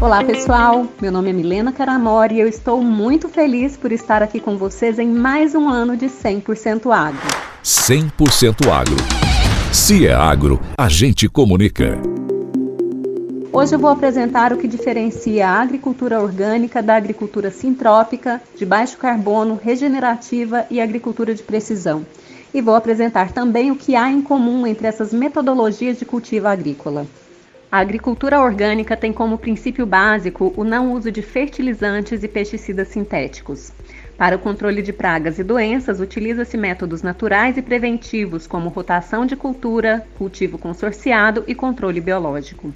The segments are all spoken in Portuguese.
Olá pessoal, meu nome é Milena Caramori e eu estou muito feliz por estar aqui com vocês em mais um ano de 100% Agro. 100% Agro. Se é agro, a gente comunica. Hoje eu vou apresentar o que diferencia a agricultura orgânica da agricultura sintrópica, de baixo carbono, regenerativa e agricultura de precisão. E vou apresentar também o que há em comum entre essas metodologias de cultivo agrícola. A agricultura orgânica tem como princípio básico o não uso de fertilizantes e pesticidas sintéticos. Para o controle de pragas e doenças, utiliza-se métodos naturais e preventivos como rotação de cultura, cultivo consorciado e controle biológico.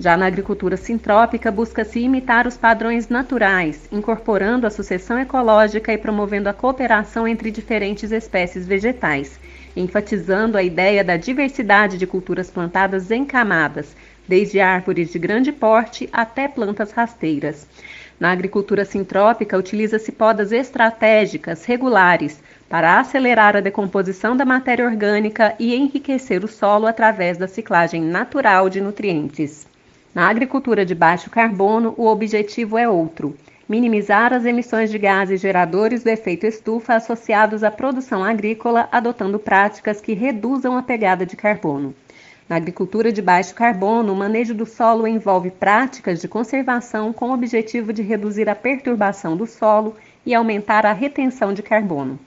Já na agricultura sintrópica, busca-se imitar os padrões naturais, incorporando a sucessão ecológica e promovendo a cooperação entre diferentes espécies vegetais, enfatizando a ideia da diversidade de culturas plantadas em camadas, desde árvores de grande porte até plantas rasteiras. Na agricultura sintrópica, utiliza-se podas estratégicas regulares para acelerar a decomposição da matéria orgânica e enriquecer o solo através da ciclagem natural de nutrientes. Na agricultura de baixo carbono, o objetivo é outro: minimizar as emissões de gases geradores do efeito estufa associados à produção agrícola, adotando práticas que reduzam a pegada de carbono. Na agricultura de baixo carbono, o manejo do solo envolve práticas de conservação com o objetivo de reduzir a perturbação do solo e aumentar a retenção de carbono.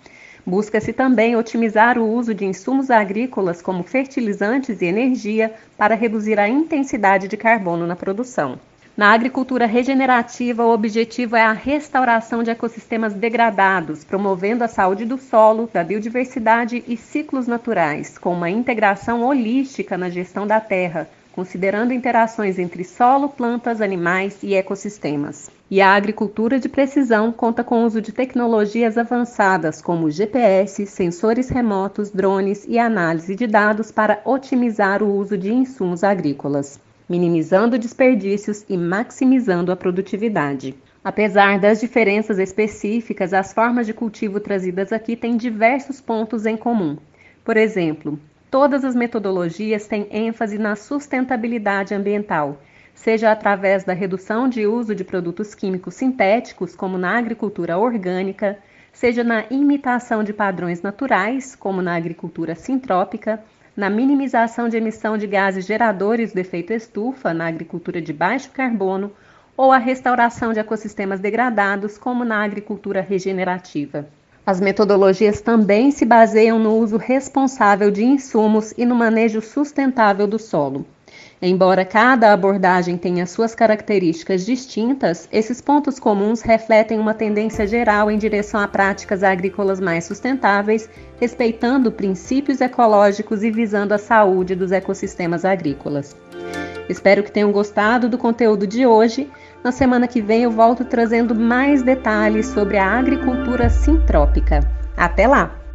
Busca-se também otimizar o uso de insumos agrícolas como fertilizantes e energia para reduzir a intensidade de carbono na produção. Na agricultura regenerativa, o objetivo é a restauração de ecossistemas degradados, promovendo a saúde do solo, da biodiversidade e ciclos naturais, com uma integração holística na gestão da terra, considerando interações entre solo, plantas, animais e ecossistemas. E a agricultura de precisão conta com o uso de tecnologias avançadas como GPS, sensores remotos, drones e análise de dados para otimizar o uso de insumos agrícolas minimizando desperdícios e maximizando a produtividade. Apesar das diferenças específicas, as formas de cultivo trazidas aqui têm diversos pontos em comum. Por exemplo, todas as metodologias têm ênfase na sustentabilidade ambiental, seja através da redução de uso de produtos químicos sintéticos, como na agricultura orgânica, seja na imitação de padrões naturais, como na agricultura sintrópica, na minimização de emissão de gases geradores do efeito estufa na agricultura de baixo carbono ou a restauração de ecossistemas degradados, como na agricultura regenerativa. As metodologias também se baseiam no uso responsável de insumos e no manejo sustentável do solo. Embora cada abordagem tenha suas características distintas, esses pontos comuns refletem uma tendência geral em direção a práticas agrícolas mais sustentáveis, respeitando princípios ecológicos e visando a saúde dos ecossistemas agrícolas. Espero que tenham gostado do conteúdo de hoje. Na semana que vem eu volto trazendo mais detalhes sobre a agricultura sintrópica. Até lá!